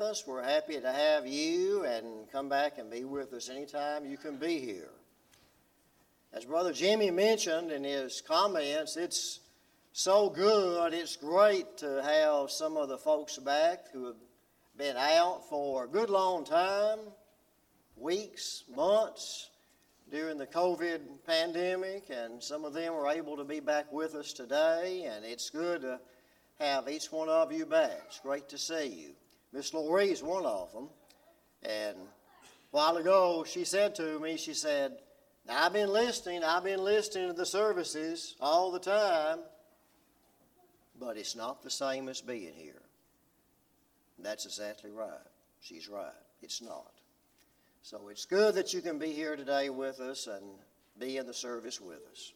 us. We're happy to have you and come back and be with us anytime you can be here. As Brother Jimmy mentioned in his comments, it's so good. It's great to have some of the folks back who have been out for a good long time weeks, months during the COVID pandemic, and some of them were able to be back with us today, and it's good to have each one of you back. It's great to see you. Miss Lori is one of them. And a while ago, she said to me, she said, I've been listening, I've been listening to the services all the time, but it's not the same as being here. That's exactly right. She's right. It's not. So it's good that you can be here today with us and be in the service with us.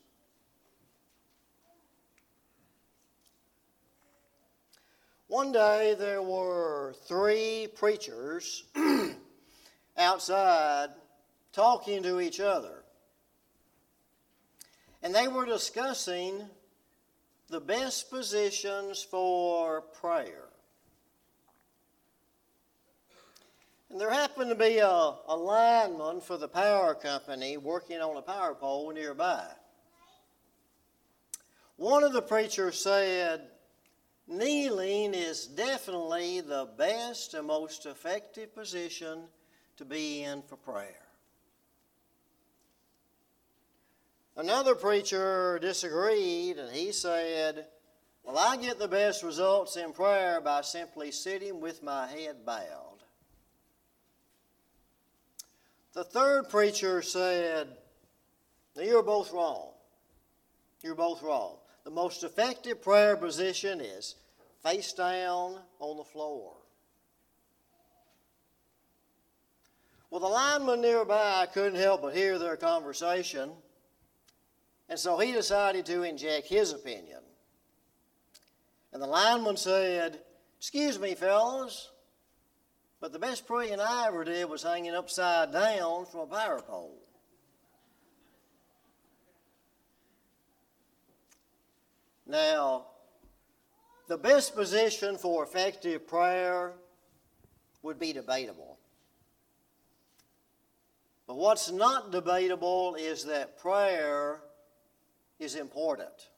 One day there were three preachers outside talking to each other. And they were discussing the best positions for prayer. And there happened to be a, a lineman for the power company working on a power pole nearby. One of the preachers said, Kneeling is definitely the best and most effective position to be in for prayer. Another preacher disagreed and he said, Well, I get the best results in prayer by simply sitting with my head bowed. The third preacher said, You're both wrong. You're both wrong. The most effective prayer position is face down on the floor. Well, the lineman nearby couldn't help but hear their conversation, and so he decided to inject his opinion. And the lineman said, Excuse me, fellows, but the best praying I ever did was hanging upside down from a power pole. Now, the best position for effective prayer would be debatable. But what's not debatable is that prayer is important.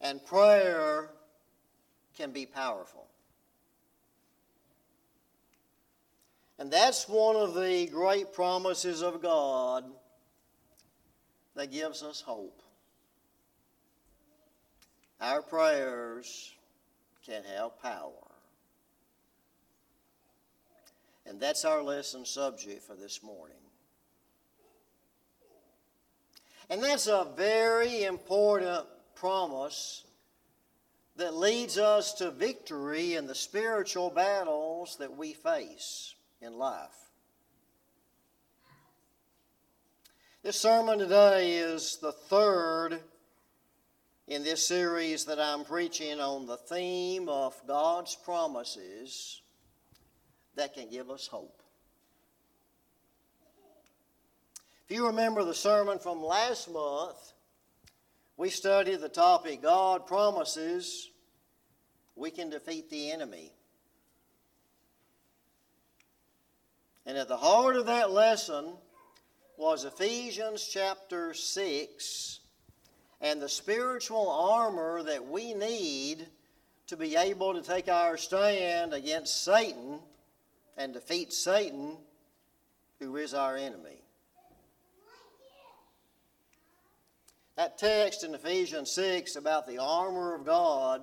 And prayer can be powerful. And that's one of the great promises of God that gives us hope our prayers can have power. And that's our lesson subject for this morning. And that's a very important promise that leads us to victory in the spiritual battles that we face in life. This sermon today is the third in this series that I'm preaching on the theme of God's promises that can give us hope. If you remember the sermon from last month, we studied the topic God promises we can defeat the enemy. And at the heart of that lesson was Ephesians chapter 6 and the spiritual armor that we need to be able to take our stand against Satan and defeat Satan, who is our enemy. That text in Ephesians 6 about the armor of God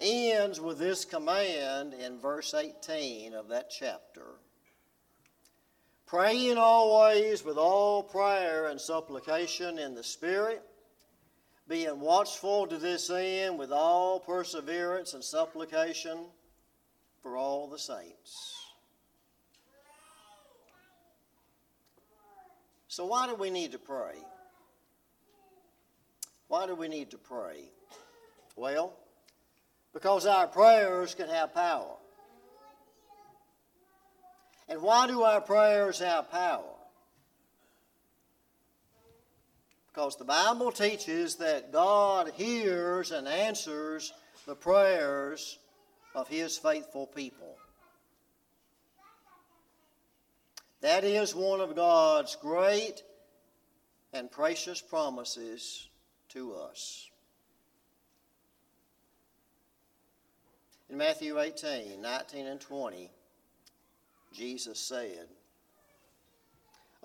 ends with this command in verse 18 of that chapter. Praying always with all prayer and supplication in the Spirit being watchful to this end with all perseverance and supplication for all the saints. So, why do we need to pray? Why do we need to pray? Well, because our prayers can have power. And why do our prayers have power? Because the Bible teaches that God hears and answers the prayers of His faithful people. That is one of God's great and precious promises to us. In Matthew 18, 19 and 20, Jesus said,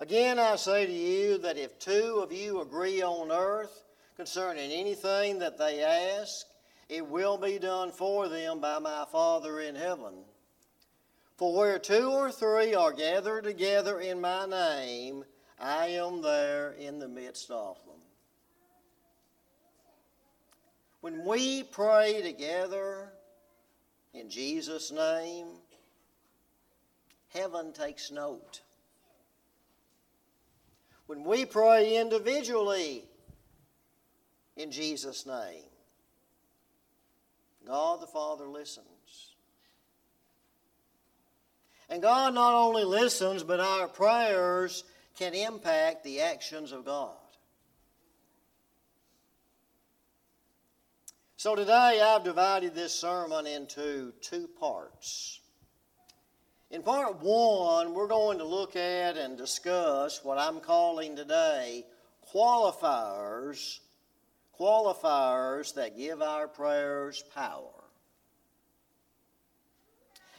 Again I say to you that if two of you agree on earth concerning anything that they ask, it will be done for them by my Father in heaven. For where two or three are gathered together in my name, I am there in the midst of them. When we pray together in Jesus' name, heaven takes note. When we pray individually in Jesus' name, God the Father listens. And God not only listens, but our prayers can impact the actions of God. So today I've divided this sermon into two parts. In part one, we're going to look at and discuss what I'm calling today qualifiers, qualifiers that give our prayers power.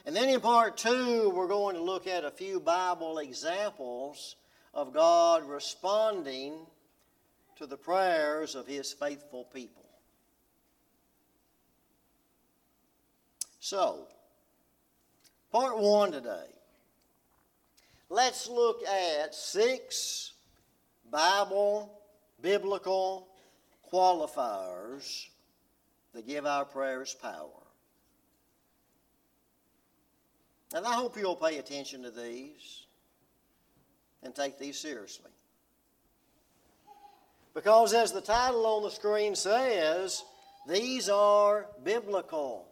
And then in part two, we're going to look at a few Bible examples of God responding to the prayers of His faithful people. So, part one today. Let's look at six Bible, biblical qualifiers that give our prayers power. And I hope you'll pay attention to these and take these seriously. Because, as the title on the screen says, these are biblical.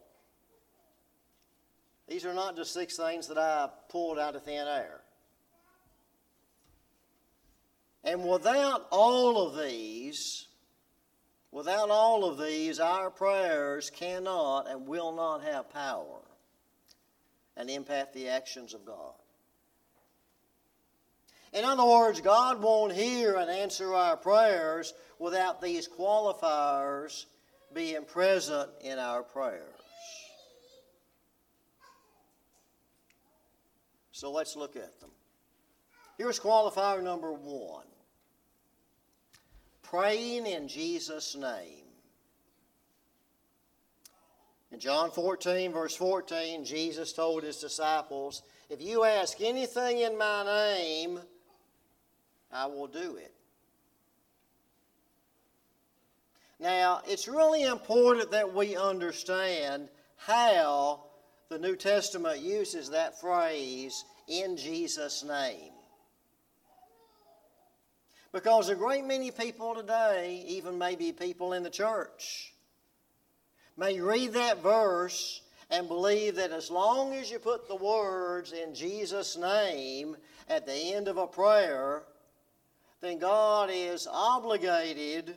These are not just six things that I pulled out of thin air. And without all of these, without all of these, our prayers cannot and will not have power and impact the actions of God. In other words, God won't hear and answer our prayers without these qualifiers being present in our prayers. So let's look at them. Here's qualifier number one praying in Jesus' name. In John 14, verse 14, Jesus told his disciples, If you ask anything in my name, I will do it. Now, it's really important that we understand how the New Testament uses that phrase, in Jesus' name. Because a great many people today, even maybe people in the church, may read that verse and believe that as long as you put the words in Jesus' name at the end of a prayer, then God is obligated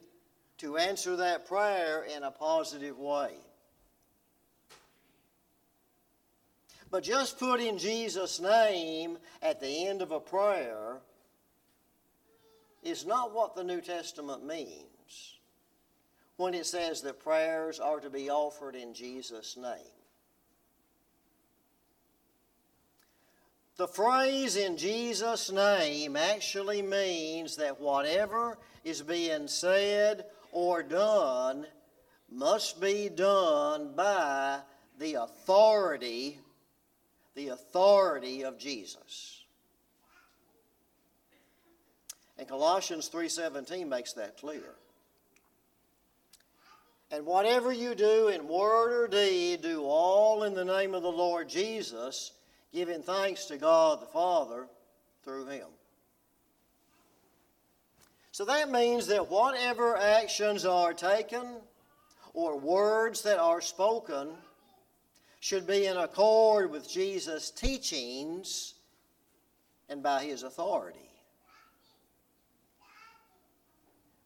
to answer that prayer in a positive way. But just putting Jesus' name at the end of a prayer is not what the New Testament means when it says that prayers are to be offered in Jesus' name. The phrase in Jesus' name actually means that whatever is being said or done must be done by the authority the authority of Jesus. And Colossians 3:17 makes that clear. And whatever you do in word or deed, do all in the name of the Lord Jesus, giving thanks to God the Father through him. So that means that whatever actions are taken or words that are spoken should be in accord with Jesus' teachings and by his authority.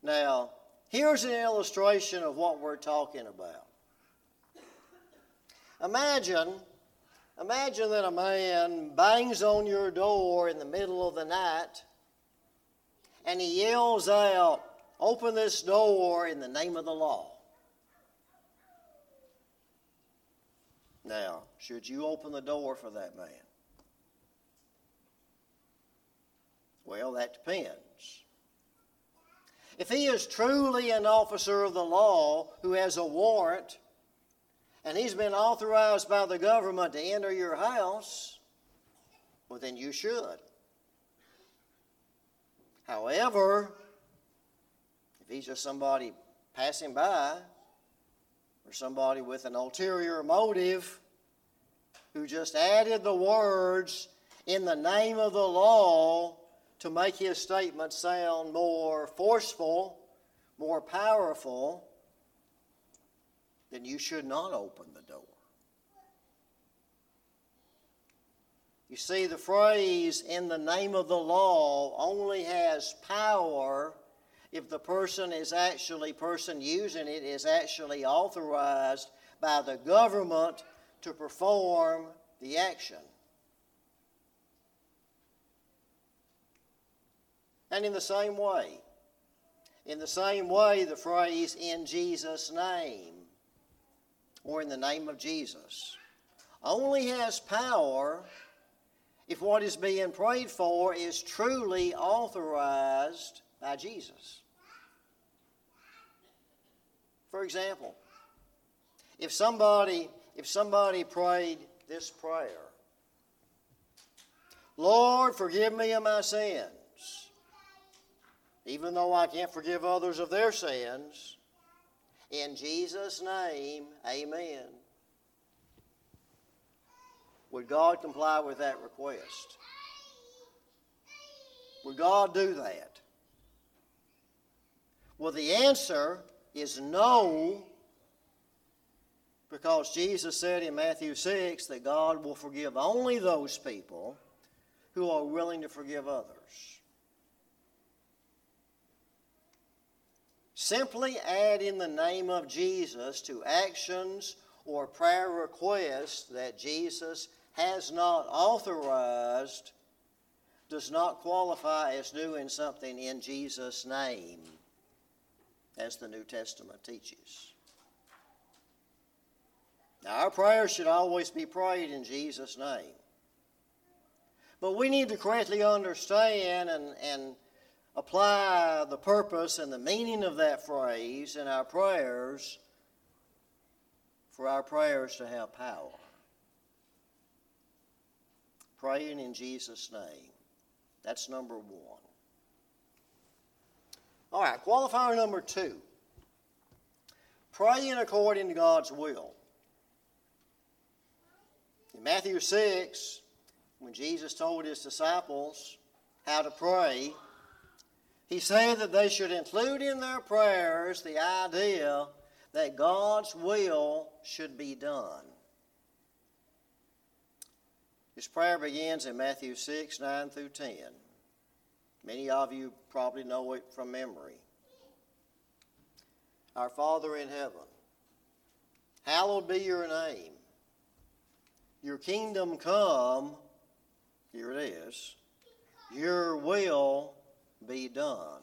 Now, Here's an illustration of what we're talking about. Imagine, imagine that a man bangs on your door in the middle of the night and he yells out, Open this door in the name of the law. Now, should you open the door for that man? Well, that depends. If he is truly an officer of the law who has a warrant and he's been authorized by the government to enter your house, well, then you should. However, if he's just somebody passing by or somebody with an ulterior motive who just added the words in the name of the law to make his statement sound more forceful, more powerful, then you should not open the door. You see, the phrase in the name of the law only has power if the person is actually, person using it is actually authorized by the government to perform the action. And in the same way, in the same way, the phrase in Jesus' name or in the name of Jesus only has power if what is being prayed for is truly authorized by Jesus. For example, if somebody if somebody prayed this prayer, Lord, forgive me of my sins, even though I can't forgive others of their sins, in Jesus' name, amen. Would God comply with that request? Would God do that? Well, the answer is no, because Jesus said in Matthew 6 that God will forgive only those people who are willing to forgive others. Simply add in the name of Jesus to actions or prayer requests that Jesus has not authorized does not qualify as doing something in Jesus' name, as the New Testament teaches. Now, our prayers should always be prayed in Jesus' name. But we need to correctly understand and, and apply the purpose and the meaning of that phrase in our prayers for our prayers to have power praying in Jesus' name. That's number one. All right, qualifier number two praying according to God's will. In Matthew 6, when Jesus told his disciples how to pray, he said that they should include in their prayers the idea that God's will should be done. His prayer begins in Matthew 6, 9 through 10. Many of you probably know it from memory. Our Father in heaven, hallowed be your name. Your kingdom come, here it is, your will be done.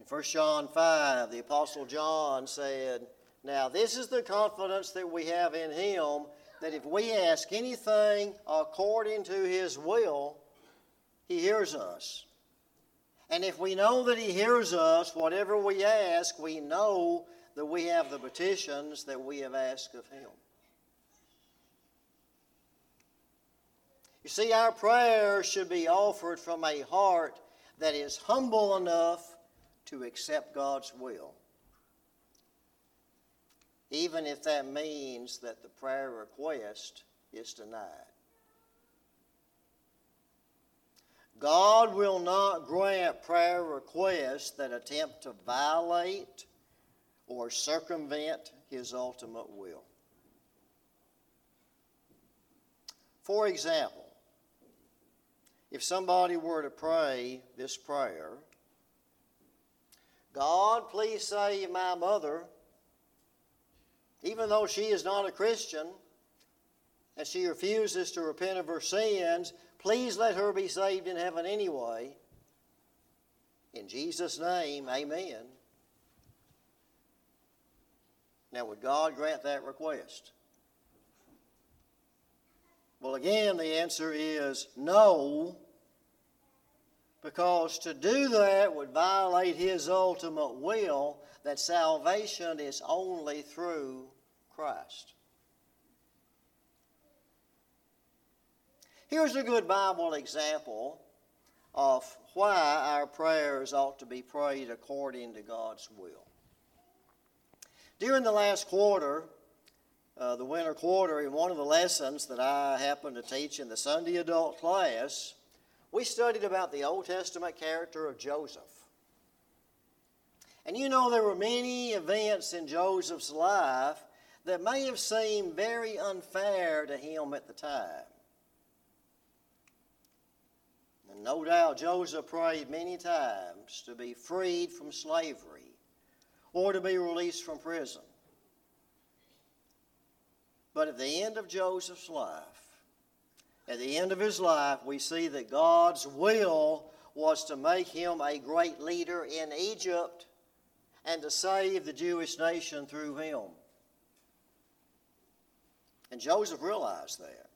In 1 John 5, the Apostle John said, now, this is the confidence that we have in Him that if we ask anything according to His will, He hears us. And if we know that He hears us, whatever we ask, we know that we have the petitions that we have asked of Him. You see, our prayers should be offered from a heart that is humble enough to accept God's will even if that means that the prayer request is denied. God will not grant prayer requests that attempt to violate or circumvent His ultimate will. For example, if somebody were to pray this prayer, God, please save my mother even though she is not a Christian and she refuses to repent of her sins, please let her be saved in heaven anyway. In Jesus' name, amen. Now, would God grant that request? Well, again, the answer is no, because to do that would violate His ultimate will that salvation is only through Christ. Here's a good Bible example of why our prayers ought to be prayed according to God's will. During the last quarter, uh, the winter quarter, in one of the lessons that I happened to teach in the Sunday adult class, we studied about the Old Testament character of Joseph. And you know, there were many events in Joseph's life that may have seemed very unfair to him at the time. And no doubt Joseph prayed many times to be freed from slavery or to be released from prison. But at the end of Joseph's life, at the end of his life, we see that God's will was to make him a great leader in Egypt and to save the Jewish nation through him. And Joseph realized that.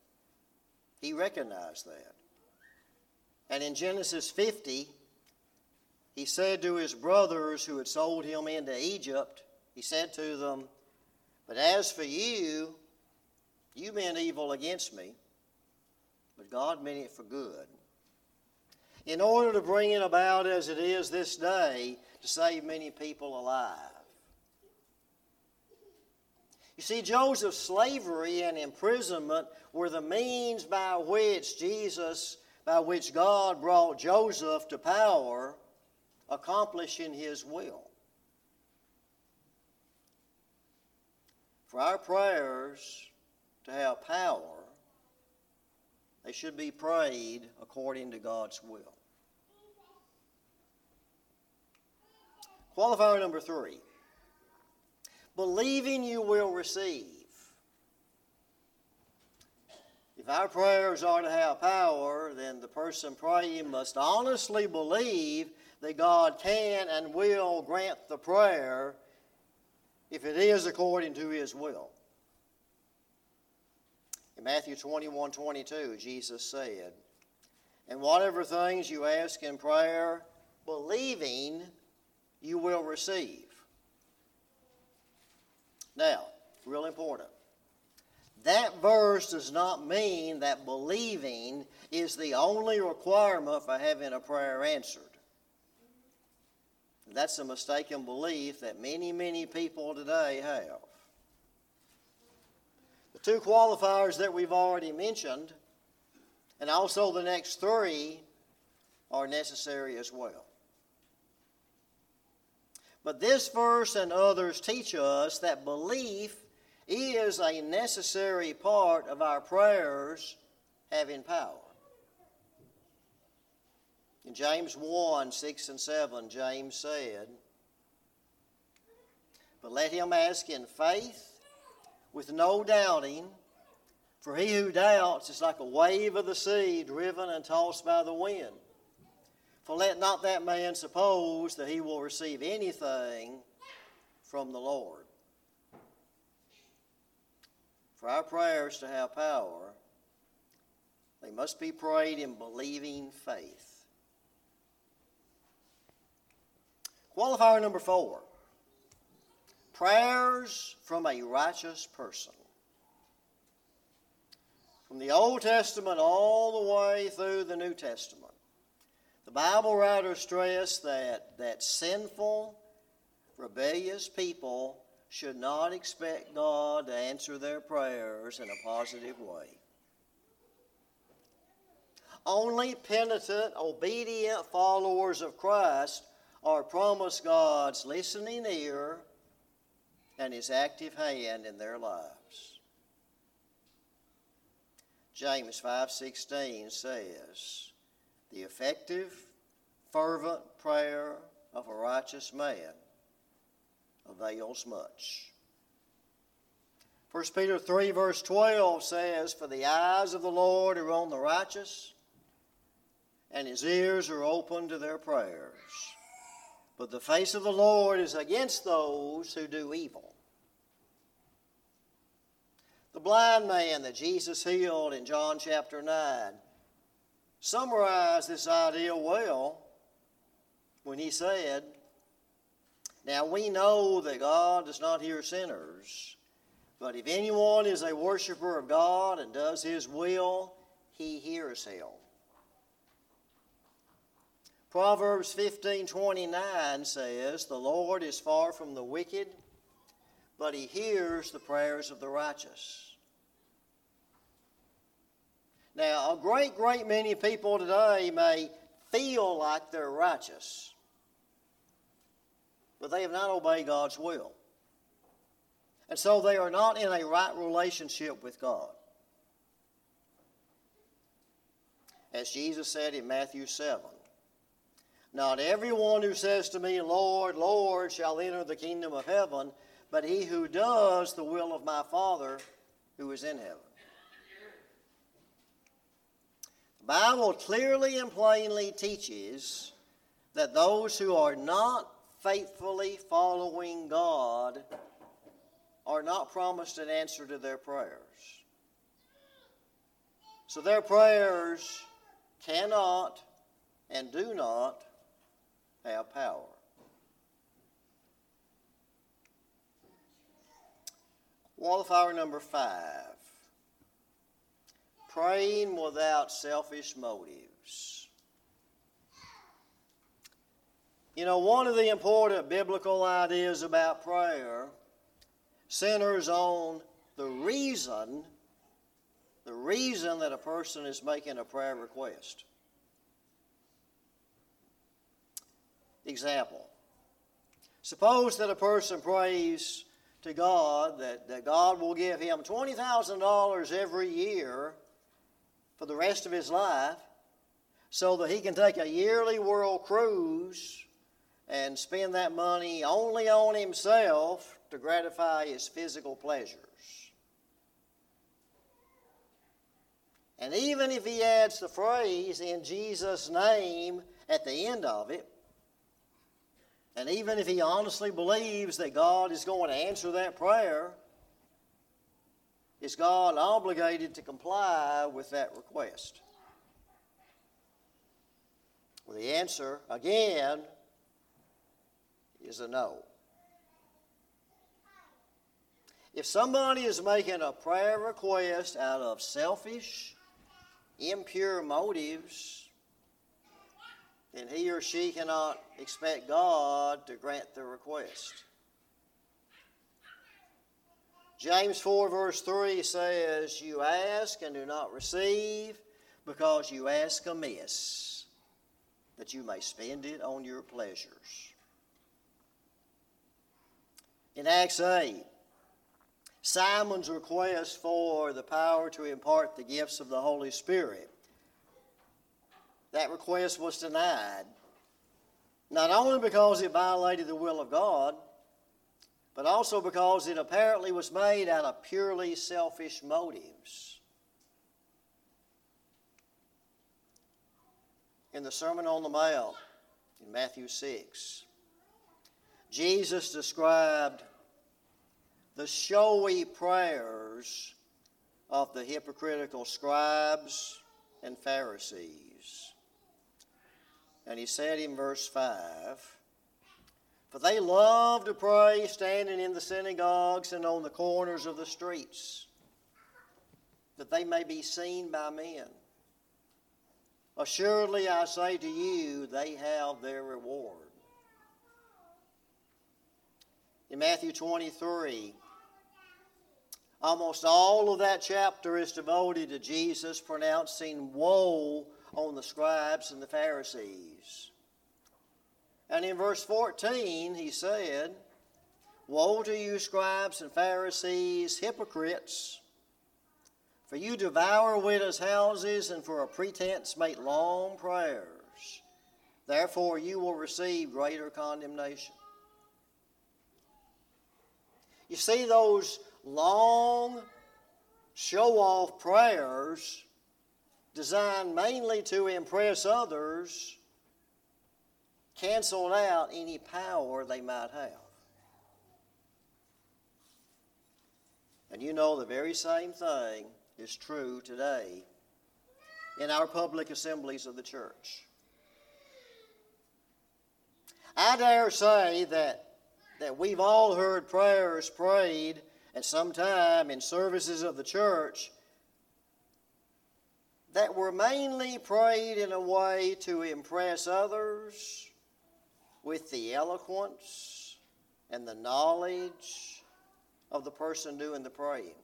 He recognized that. And in Genesis 50, he said to his brothers who had sold him into Egypt, he said to them, But as for you, you meant evil against me, but God meant it for good. In order to bring it about as it is this day, to save many people alive. You see, Joseph's slavery and imprisonment were the means by which Jesus by which God brought Joseph to power, accomplishing his will. For our prayers to have power, they should be prayed according to God's will. Qualifier number three believing you will receive. If our prayers are to have power, then the person praying must honestly believe that God can and will grant the prayer if it is according to his will. In Matthew 21 22, Jesus said, And whatever things you ask in prayer, believing, you will receive. Now, real important. That verse does not mean that believing is the only requirement for having a prayer answered. That's a mistaken belief that many, many people today have. The two qualifiers that we've already mentioned, and also the next three, are necessary as well. But this verse and others teach us that belief is a necessary part of our prayers having power. In James 1 6 and 7, James said, But let him ask in faith with no doubting, for he who doubts is like a wave of the sea driven and tossed by the wind. For let not that man suppose that he will receive anything from the Lord. For our prayers to have power, they must be prayed in believing faith. Qualifier number four prayers from a righteous person. From the Old Testament all the way through the New Testament, the Bible writers stress that, that sinful, rebellious people should not expect God to answer their prayers in a positive way. Only penitent, obedient followers of Christ are promised God's listening ear and his active hand in their lives. James 5:16 says, "The effective, fervent prayer of a righteous man avails much. 1 Peter 3, verse 12 says, For the eyes of the Lord are on the righteous, and his ears are open to their prayers. But the face of the Lord is against those who do evil. The blind man that Jesus healed in John chapter 9 summarized this idea well when he said, Now we know that God does not hear sinners but if anyone is a worshiper of God and does his will, he hears him. Proverbs 15:29 says, "The Lord is far from the wicked, but he hears the prayers of the righteous." Now, a great, great many people today may feel like they're righteous, but they have not obeyed God's will. And so they are not in a right relationship with God. As Jesus said in Matthew 7 Not everyone who says to me, Lord, Lord, shall enter the kingdom of heaven, but he who does the will of my Father who is in heaven. The Bible clearly and plainly teaches that those who are not faithfully following God are not promised an answer to their prayers. So their prayers cannot and do not have power. Qualifier number five praying without selfish motives. You know, one of the important biblical ideas about prayer centers on the reason, the reason that a person is making a prayer request. Example. Suppose that a person prays to God that, that God will give him $20,000 every year for the rest of his life so that he can take a yearly world cruise and spend that money only on himself to gratify his physical pleasures. And even if he adds the phrase in Jesus' name at the end of it, and even if he honestly believes that God is going to answer that prayer, is God obligated to comply with that request? Well, the answer, again, is a no. If somebody is making a prayer request out of selfish, impure motives, then he or she cannot expect God to grant the request. James 4, verse 3 says, You ask and do not receive because you ask amiss, that you may spend it on your pleasures. In Acts 8, Simon's request for the power to impart the gifts of the Holy Spirit. That request was denied, not only because it violated the will of God, but also because it apparently was made out of purely selfish motives. In the Sermon on the Mount, in Matthew 6, Jesus described the showy prayers of the hypocritical scribes and Pharisees. And he said in verse 5 For they love to pray standing in the synagogues and on the corners of the streets, that they may be seen by men. Assuredly, I say to you, they have their reward. In Matthew 23, Almost all of that chapter is devoted to Jesus pronouncing woe on the scribes and the Pharisees. And in verse 14, he said, Woe to you, scribes and Pharisees, hypocrites! For you devour widows' houses and for a pretense make long prayers. Therefore, you will receive greater condemnation. You see, those long, show off prayers designed mainly to impress others canceled out any power they might have. And you know the very same thing is true today in our public assemblies of the church. I dare say that, that we've all heard prayers prayed at some time in services of the church that were mainly prayed in a way to impress others with the eloquence and the knowledge of the person doing the praying.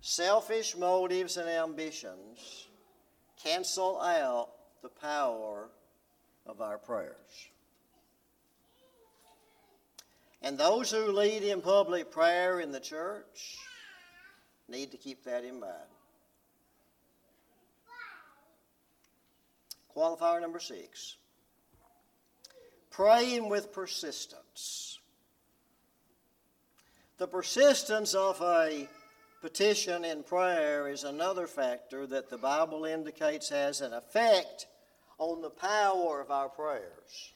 Selfish motives and ambitions cancel out the power of our prayers. And those who lead in public prayer in the church need to keep that in mind. Qualifier number six praying with persistence. The persistence of a petition in prayer is another factor that the Bible indicates has an effect on the power of our prayers.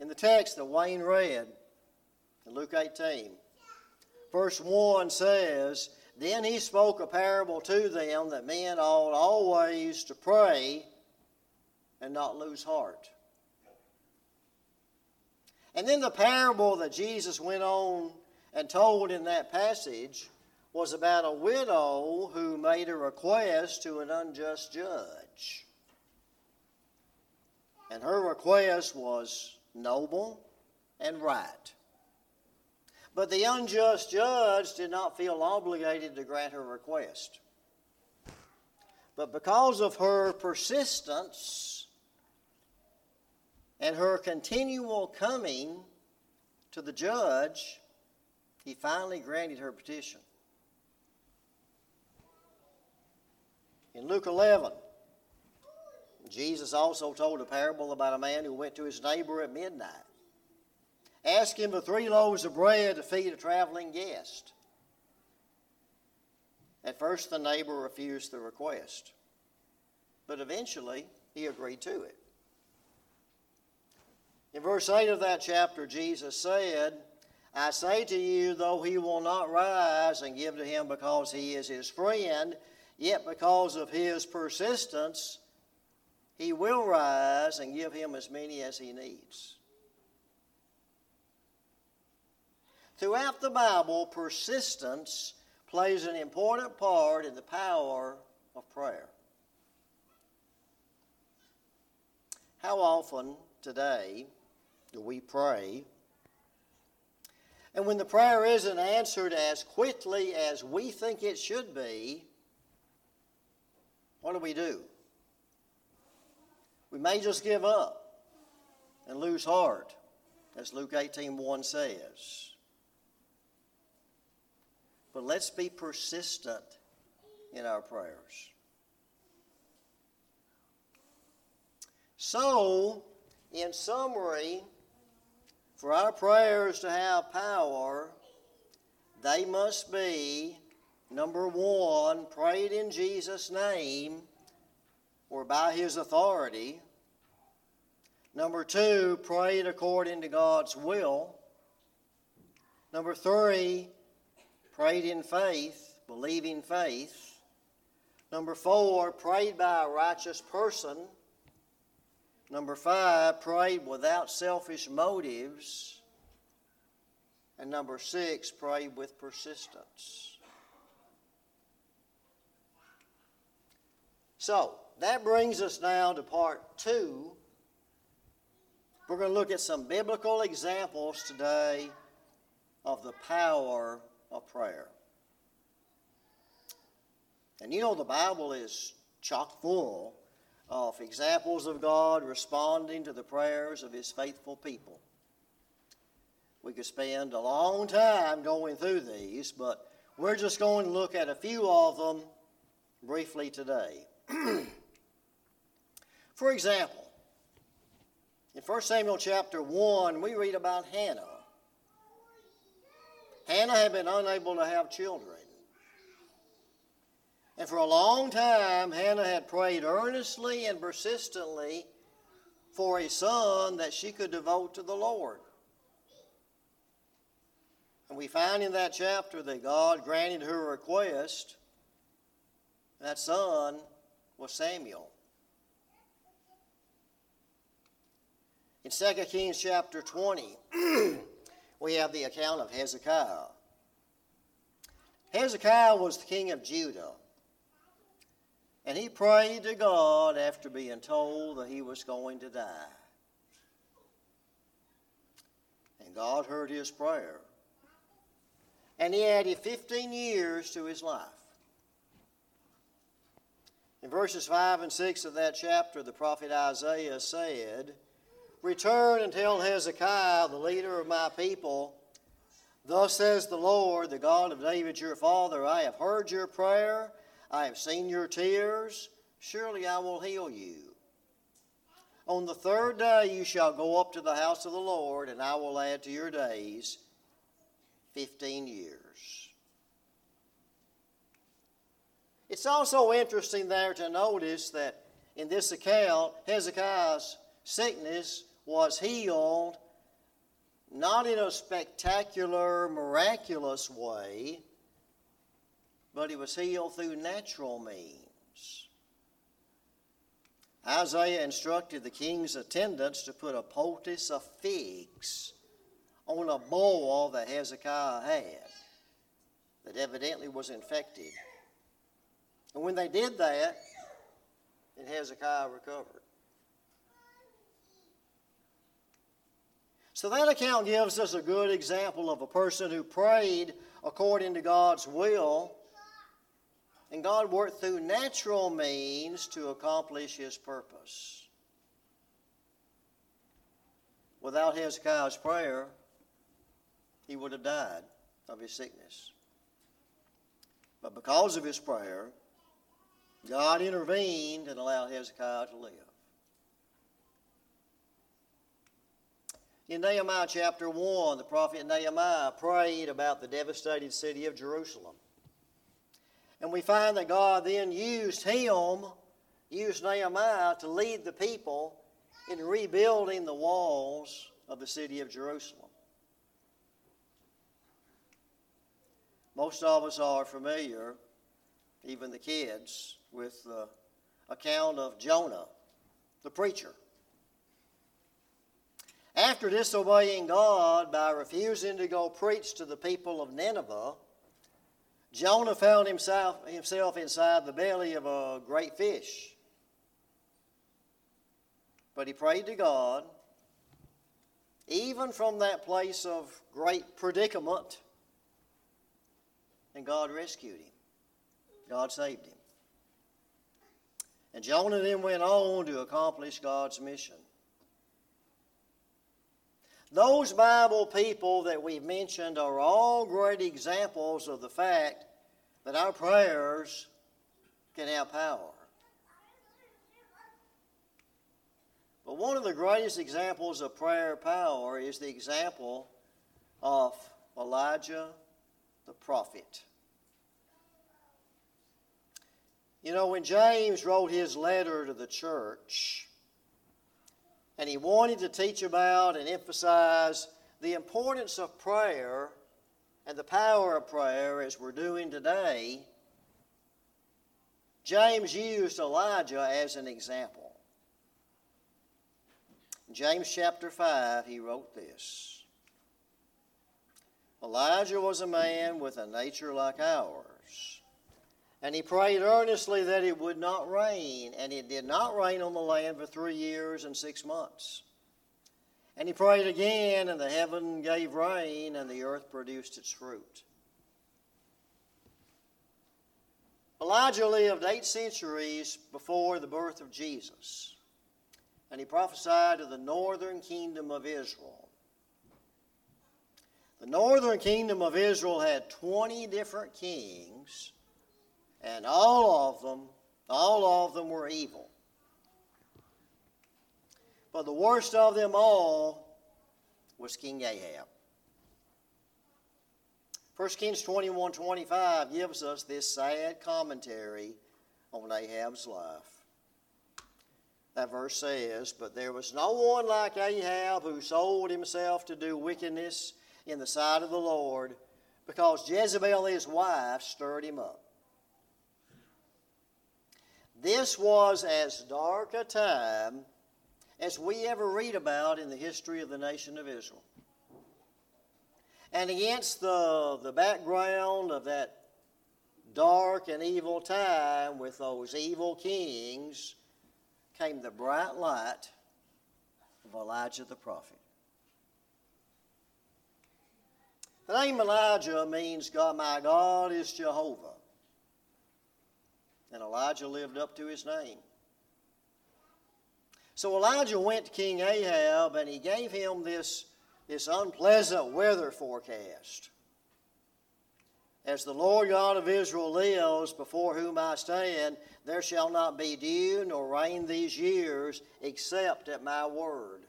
In the text that Wayne read in Luke 18, verse 1 says, Then he spoke a parable to them that men ought always to pray and not lose heart. And then the parable that Jesus went on and told in that passage was about a widow who made a request to an unjust judge. And her request was noble and right. But the unjust judge did not feel obligated to grant her request. But because of her persistence and her continual coming to the judge, he finally granted her petition. In Luke 11, Jesus also told a parable about a man who went to his neighbor at midnight asked him for three loaves of bread to feed a traveling guest. At first, the neighbor refused the request, but eventually he agreed to it. In verse 8 of that chapter, Jesus said, I say to you, though he will not rise and give to him because he is his friend, yet because of his persistence, he will rise and give him as many as he needs. Throughout the Bible, persistence plays an important part in the power of prayer. How often today do we pray? And when the prayer isn't answered as quickly as we think it should be, what do we do? We may just give up and lose heart, as Luke 18:1 says. But let's be persistent in our prayers. So, in summary, for our prayers to have power, they must be number one, prayed in Jesus' name or by his authority. Number two, prayed according to God's will. Number three, prayed in faith, believing faith. Number four, prayed by a righteous person. Number five, prayed without selfish motives. And number six, prayed with persistence. So, that brings us now to part two. We're going to look at some biblical examples today of the power of prayer. And you know, the Bible is chock full of examples of God responding to the prayers of His faithful people. We could spend a long time going through these, but we're just going to look at a few of them briefly today. For example, In 1 Samuel chapter 1, we read about Hannah. Hannah had been unable to have children. And for a long time, Hannah had prayed earnestly and persistently for a son that she could devote to the Lord. And we find in that chapter that God granted her request. That son was Samuel. In 2 Kings chapter 20, we have the account of Hezekiah. Hezekiah was the king of Judah. And he prayed to God after being told that he was going to die. And God heard his prayer. And he added 15 years to his life. In verses 5 and 6 of that chapter, the prophet Isaiah said, Return and tell Hezekiah, the leader of my people, Thus says the Lord, the God of David your father, I have heard your prayer I have seen your tears. Surely I will heal you. On the third day you shall go up to the house of the Lord, and I will add to your days 15 years. It's also interesting there to notice that in this account, Hezekiah's sickness was healed not in a spectacular, miraculous way, but he was healed through natural means. Isaiah instructed the king's attendants to put a poultice of figs on a boil that Hezekiah had that evidently was infected. And when they did that, then Hezekiah recovered. So that account gives us a good example of a person who prayed according to God's will and God worked through natural means to accomplish his purpose. Without Hezekiah's prayer, he would have died of his sickness. But because of his prayer, God intervened and allowed Hezekiah to live. In Nehemiah chapter 1, the prophet Nehemiah prayed about the devastated city of Jerusalem. And we find that God then used him, used Nehemiah to lead the people in rebuilding the walls of the city of Jerusalem. Most of us are familiar, even the kids, with the account of Jonah, the preacher. After disobeying God by refusing to go preach to the people of Nineveh, Jonah found himself, himself inside the belly of a great fish. But he prayed to God, even from that place of great predicament, and God rescued him. God saved him. And Jonah then went on to accomplish God's mission. Those Bible people that we've mentioned are all great examples of the fact that our prayers can have power. But one of the greatest examples of prayer power is the example of Elijah the prophet. You know, when James wrote his letter to the church, and he wanted to teach about and emphasize the importance of prayer and the power of prayer as we're doing today, James used Elijah as an example. James chapter 5, he wrote this. Elijah was a man with a nature like ours and he prayed earnestly that it would not rain, and it did not rain on the land for three years and six months. And he prayed again, and the heaven gave rain, and the earth produced its fruit. Elijah lived eight centuries before the birth of Jesus, and he prophesied to the northern kingdom of Israel. The northern kingdom of Israel had 20 different kings and all of them, all of them were evil. But the worst of them all was King Ahab. 1 Kings 21 25 gives us this sad commentary on Ahab's life. That verse says, But there was no one like Ahab who sold himself to do wickedness in the sight of the Lord, because Jezebel his wife stirred him up. This was as dark a time as we ever read about in the history of the nation of Israel. And against the, the background of that dark and evil time with those evil kings came the bright light of Elijah the prophet. The name Elijah means God, my God is Jehovah. And Elijah lived up to his name. So Elijah went to King Ahab and he gave him this this unpleasant weather forecast. As the Lord God of Israel lives, before whom I stand, there shall not be dew nor rain these years, except at my word.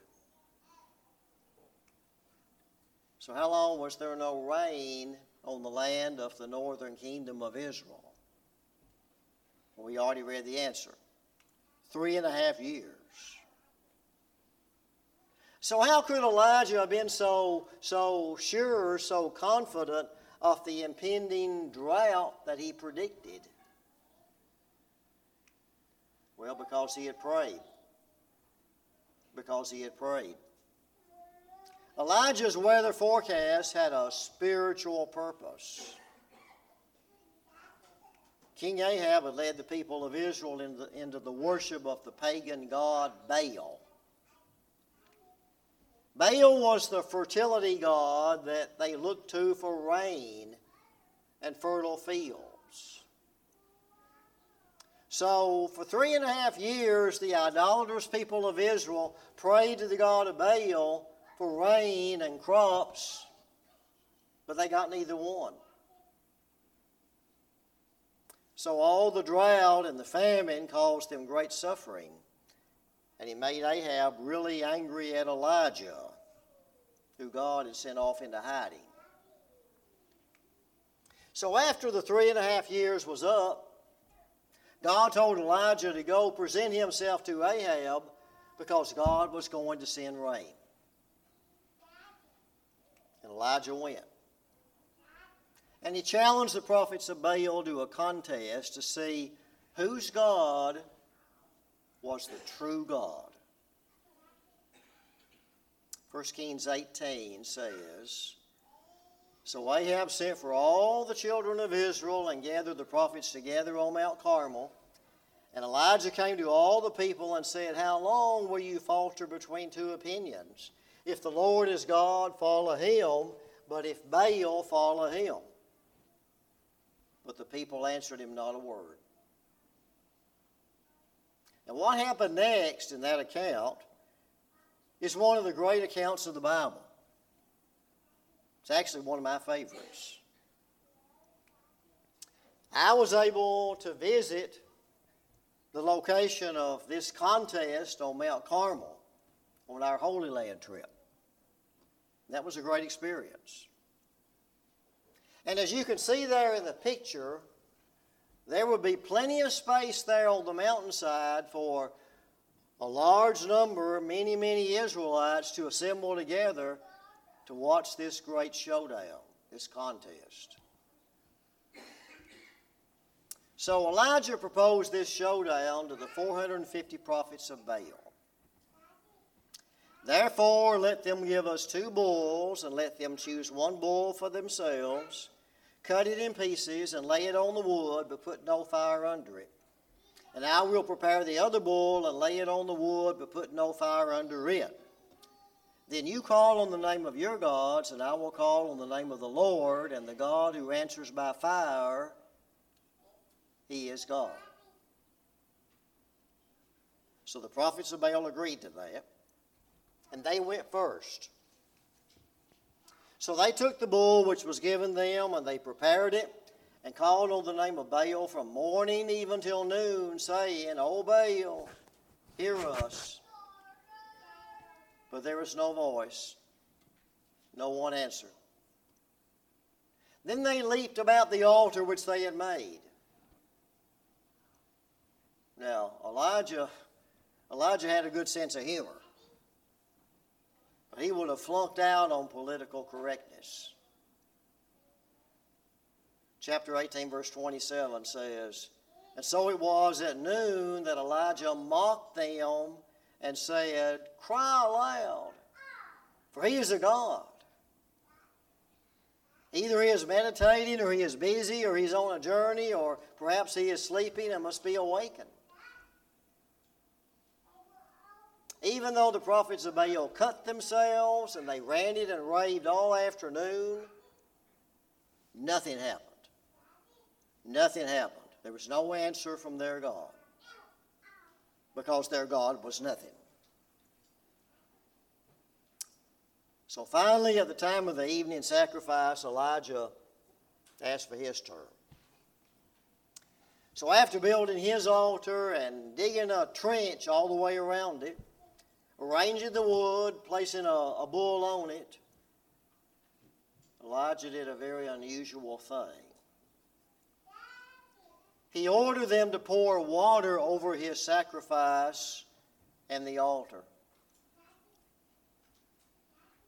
So, how long was there no rain on the land of the northern kingdom of Israel? We already read the answer three and a half years. So, how could Elijah have been so, so sure, so confident of the impending drought that he predicted? Well, because he had prayed. Because he had prayed. Elijah's weather forecast had a spiritual purpose. King Ahab had led the people of Israel into, into the worship of the pagan god Baal. Baal was the fertility god that they looked to for rain and fertile fields. So, for three and a half years, the idolatrous people of Israel prayed to the god of Baal for rain and crops, but they got neither one. So, all the drought and the famine caused them great suffering. And he made Ahab really angry at Elijah, who God had sent off into hiding. So after the three and a half years was up, God told Elijah to go present himself to Ahab because God was going to send rain. And Elijah went. And he challenged the prophets of Baal to a contest to see whose God was the true God. 1 Kings 18 says, So Ahab sent for all the children of Israel and gathered the prophets together on Mount Carmel. And Elijah came to all the people and said, How long will you falter between two opinions? If the Lord is God, follow him, but if Baal, follow him. But the people answered him not a word. And what happened next in that account is one of the great accounts of the Bible. It's actually one of my favorites. I was able to visit the location of this contest on Mount Carmel on our Holy Land trip. That was a great experience. And as you can see there in the picture, there would be plenty of space there on the mountainside for a large number, many, many Israelites to assemble together to watch this great showdown, this contest. So Elijah proposed this showdown to the 450 prophets of Baal. Therefore, let them give us two bulls, and let them choose one bull for themselves cut it in pieces, and lay it on the wood, but put no fire under it. And I will prepare the other bull and lay it on the wood, but put no fire under it. Then you call on the name of your gods, and I will call on the name of the Lord, and the God who answers by fire, he is God. So the prophets of Baal agreed to that, and they went first. So they took the bull which was given them, and they prepared it, and called on the name of Baal from morning even till noon, saying, O Baal, hear us. But there was no voice, no one answered. Then they leaped about the altar which they had made. Now, Elijah, Elijah had a good sense of humor. He would have flunked out on political correctness. Chapter 18, verse 27 says, And so it was at noon that Elijah mocked them and said, Cry aloud, for he is a God. Either he is meditating, or he is busy, or he's on a journey, or perhaps he is sleeping and must be awakened. Even though the prophets of Baal cut themselves and they ranted and raved all afternoon, nothing happened. Nothing happened. There was no answer from their God because their God was nothing. So finally, at the time of the evening sacrifice, Elijah asked for his turn. So after building his altar and digging a trench all the way around it, arranging the wood, placing a, a bull on it, Elijah did a very unusual thing. He ordered them to pour water over his sacrifice and the altar.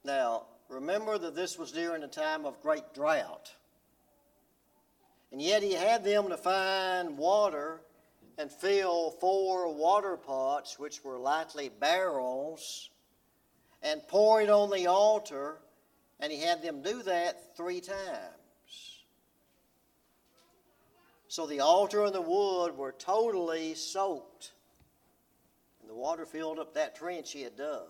Now, remember that this was during a time of great drought. And yet he had them to find water and fill four water pots, which were likely barrels, and pour it on the altar, and he had them do that three times. So the altar and the wood were totally soaked, and the water filled up that trench he had dug.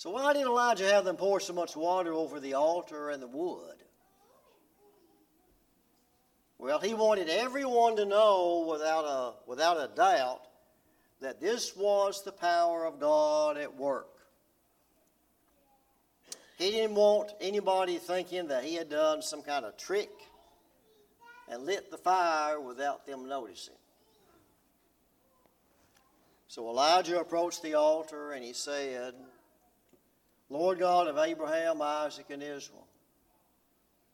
So, why did Elijah have them pour so much water over the altar and the wood? Well, he wanted everyone to know without a, without a doubt that this was the power of God at work. He didn't want anybody thinking that he had done some kind of trick and lit the fire without them noticing. So Elijah approached the altar and he said, Lord God of Abraham, Isaac, and Israel.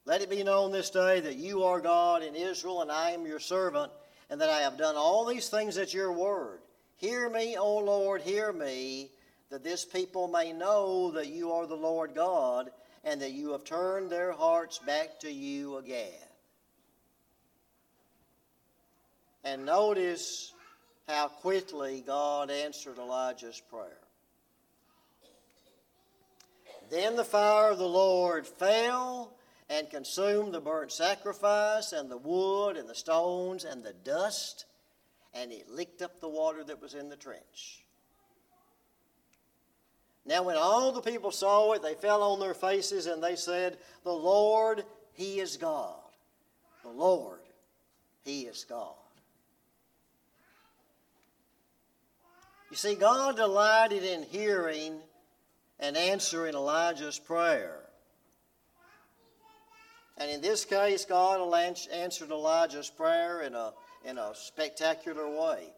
Let it be known this day that you are God in Israel, and I am your servant, and that I have done all these things at your word. Hear me, O Lord, hear me, that this people may know that you are the Lord God, and that you have turned their hearts back to you again. And notice how quickly God answered Elijah's prayer. Then the fire of the Lord fell and consumed the burnt sacrifice and the wood and the stones and the dust, and it licked up the water that was in the trench. Now, when all the people saw it, they fell on their faces and they said, The Lord, He is God. The Lord, He is God. You see, God delighted in hearing and answering Elijah's prayer. And in this case, God answered Elijah's prayer in a, in a spectacular way.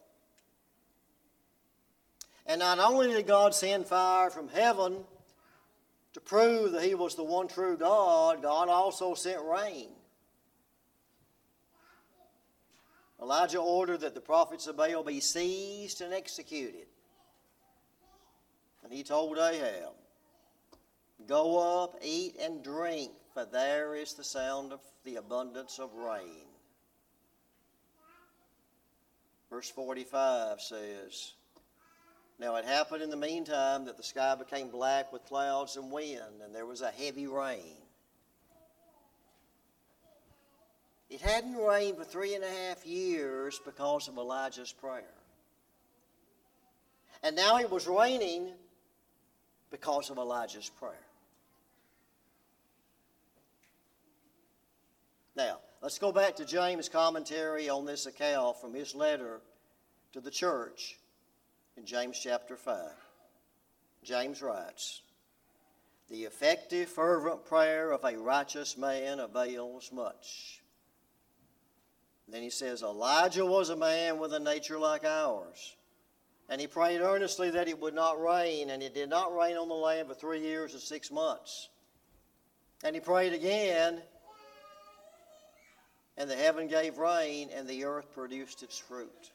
And not only did God send fire from heaven to prove that He was the one true God, God also sent rain. Elijah ordered that the prophets of Baal be seized and executed. And he told Ahab, Go up, eat, and drink, for there is the sound of the abundance of rain. Verse 45 says, Now it happened in the meantime that the sky became black with clouds and wind, and there was a heavy rain. It hadn't rained for three and a half years because of Elijah's prayer. And now it was raining because of Elijah's prayer. Now, let's go back to James' commentary on this account from his letter to the church in James chapter 5. James writes, The effective, fervent prayer of a righteous man avails much. Then he says, Elijah was a man with a nature like ours And he prayed earnestly that it would not rain, and it did not rain on the land for three years and six months. And he prayed again, and the heaven gave rain, and the earth produced its fruit.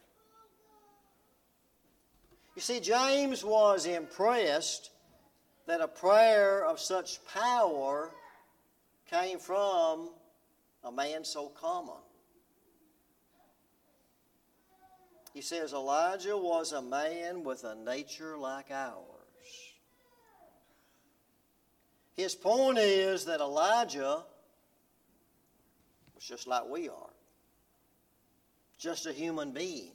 You see, James was impressed that a prayer of such power came from a man so common. He says Elijah was a man with a nature like ours. His point is that Elijah just like we are, just a human being.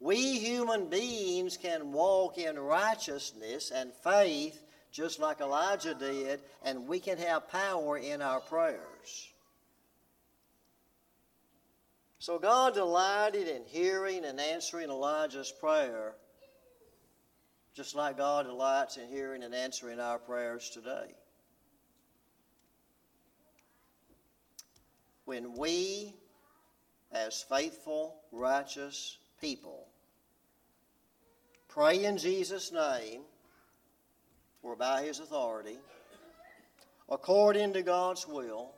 We human beings can walk in righteousness and faith just like Elijah did, and we can have power in our prayers. So God delighted in hearing and answering Elijah's prayer, just like God delights in hearing and answering our prayers today. When we, as faithful, righteous people, pray in Jesus' name or by His authority, according to God's will,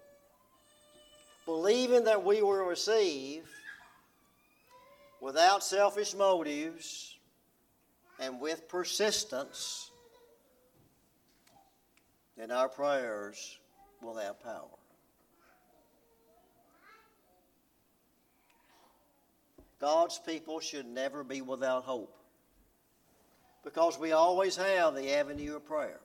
believing that we will receive without selfish motives and with persistence, then our prayers will have power. God's people should never be without hope because we always have the avenue of prayer.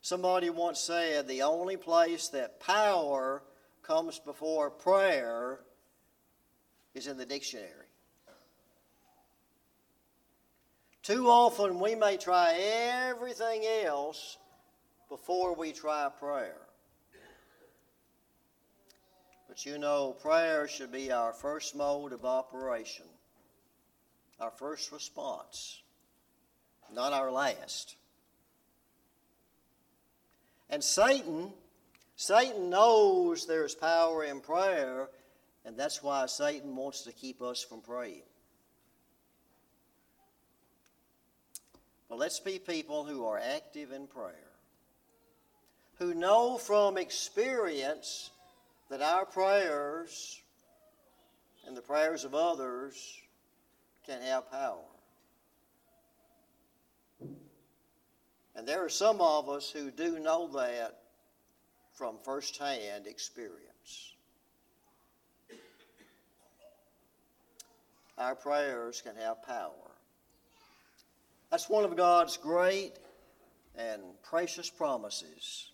Somebody once said the only place that power comes before prayer is in the dictionary. Too often we may try everything else before we try prayer. But you know, prayer should be our first mode of operation, our first response, not our last. And Satan, Satan knows there's power in prayer, and that's why Satan wants to keep us from praying. But let's be people who are active in prayer, who know from experience that our prayers and the prayers of others can have power. And there are some of us who do know that from firsthand experience. Our prayers can have power. That's one of God's great and precious promises.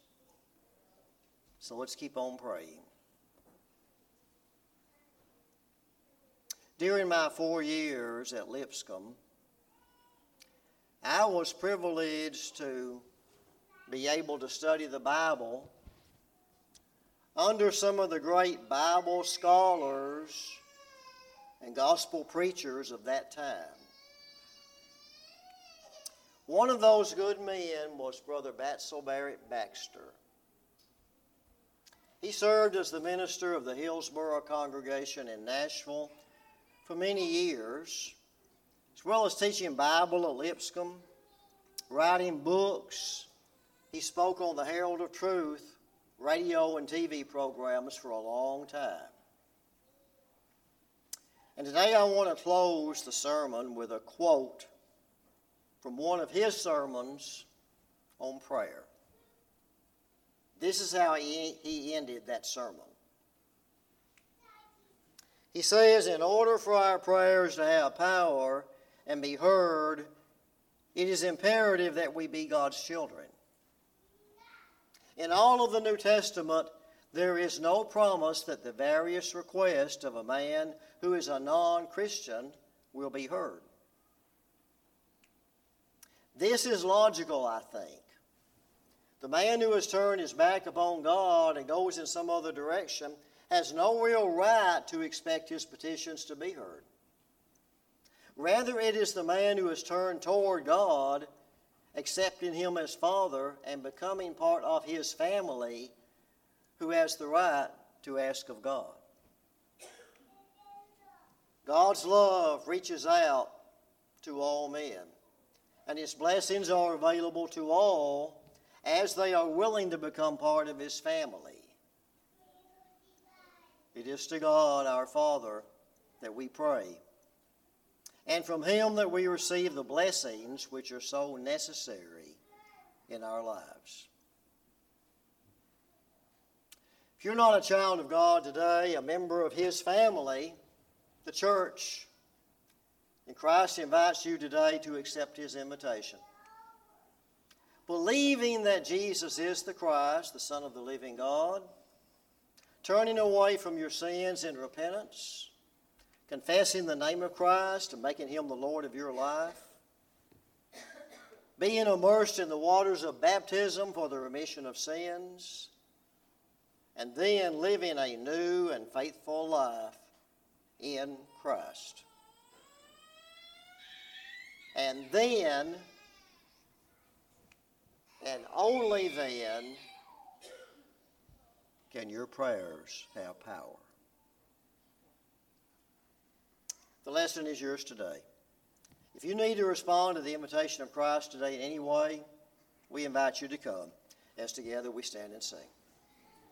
So let's keep on praying. During my four years at Lipscomb, I was privileged to be able to study the Bible under some of the great Bible scholars and gospel preachers of that time. One of those good men was Brother Batsell Barrett Baxter. He served as the minister of the Hillsboro congregation in Nashville for many years as well as teaching Bible at Lipscomb, writing books. He spoke on the Herald of Truth radio and TV programs for a long time. And today I want to close the sermon with a quote from one of his sermons on prayer. This is how he, he ended that sermon. He says, In order for our prayers to have power, and be heard, it is imperative that we be God's children. In all of the New Testament, there is no promise that the various requests of a man who is a non Christian will be heard. This is logical, I think. The man who has turned his back upon God and goes in some other direction has no real right to expect his petitions to be heard. Rather, it is the man who has turned toward God, accepting Him as Father, and becoming part of His family who has the right to ask of God. God's love reaches out to all men, and His blessings are available to all as they are willing to become part of His family. It is to God our Father that we pray, and from Him that we receive the blessings which are so necessary in our lives. If you're not a child of God today, a member of His family, the church, and Christ invites you today to accept His invitation. Believing that Jesus is the Christ, the Son of the living God, turning away from your sins in repentance, confessing the name of Christ and making Him the Lord of your life, being immersed in the waters of baptism for the remission of sins, and then living a new and faithful life in Christ. And then, and only then, can your prayers have power. The lesson is yours today. If you need to respond to the invitation of Christ today in any way, we invite you to come as together we stand and sing.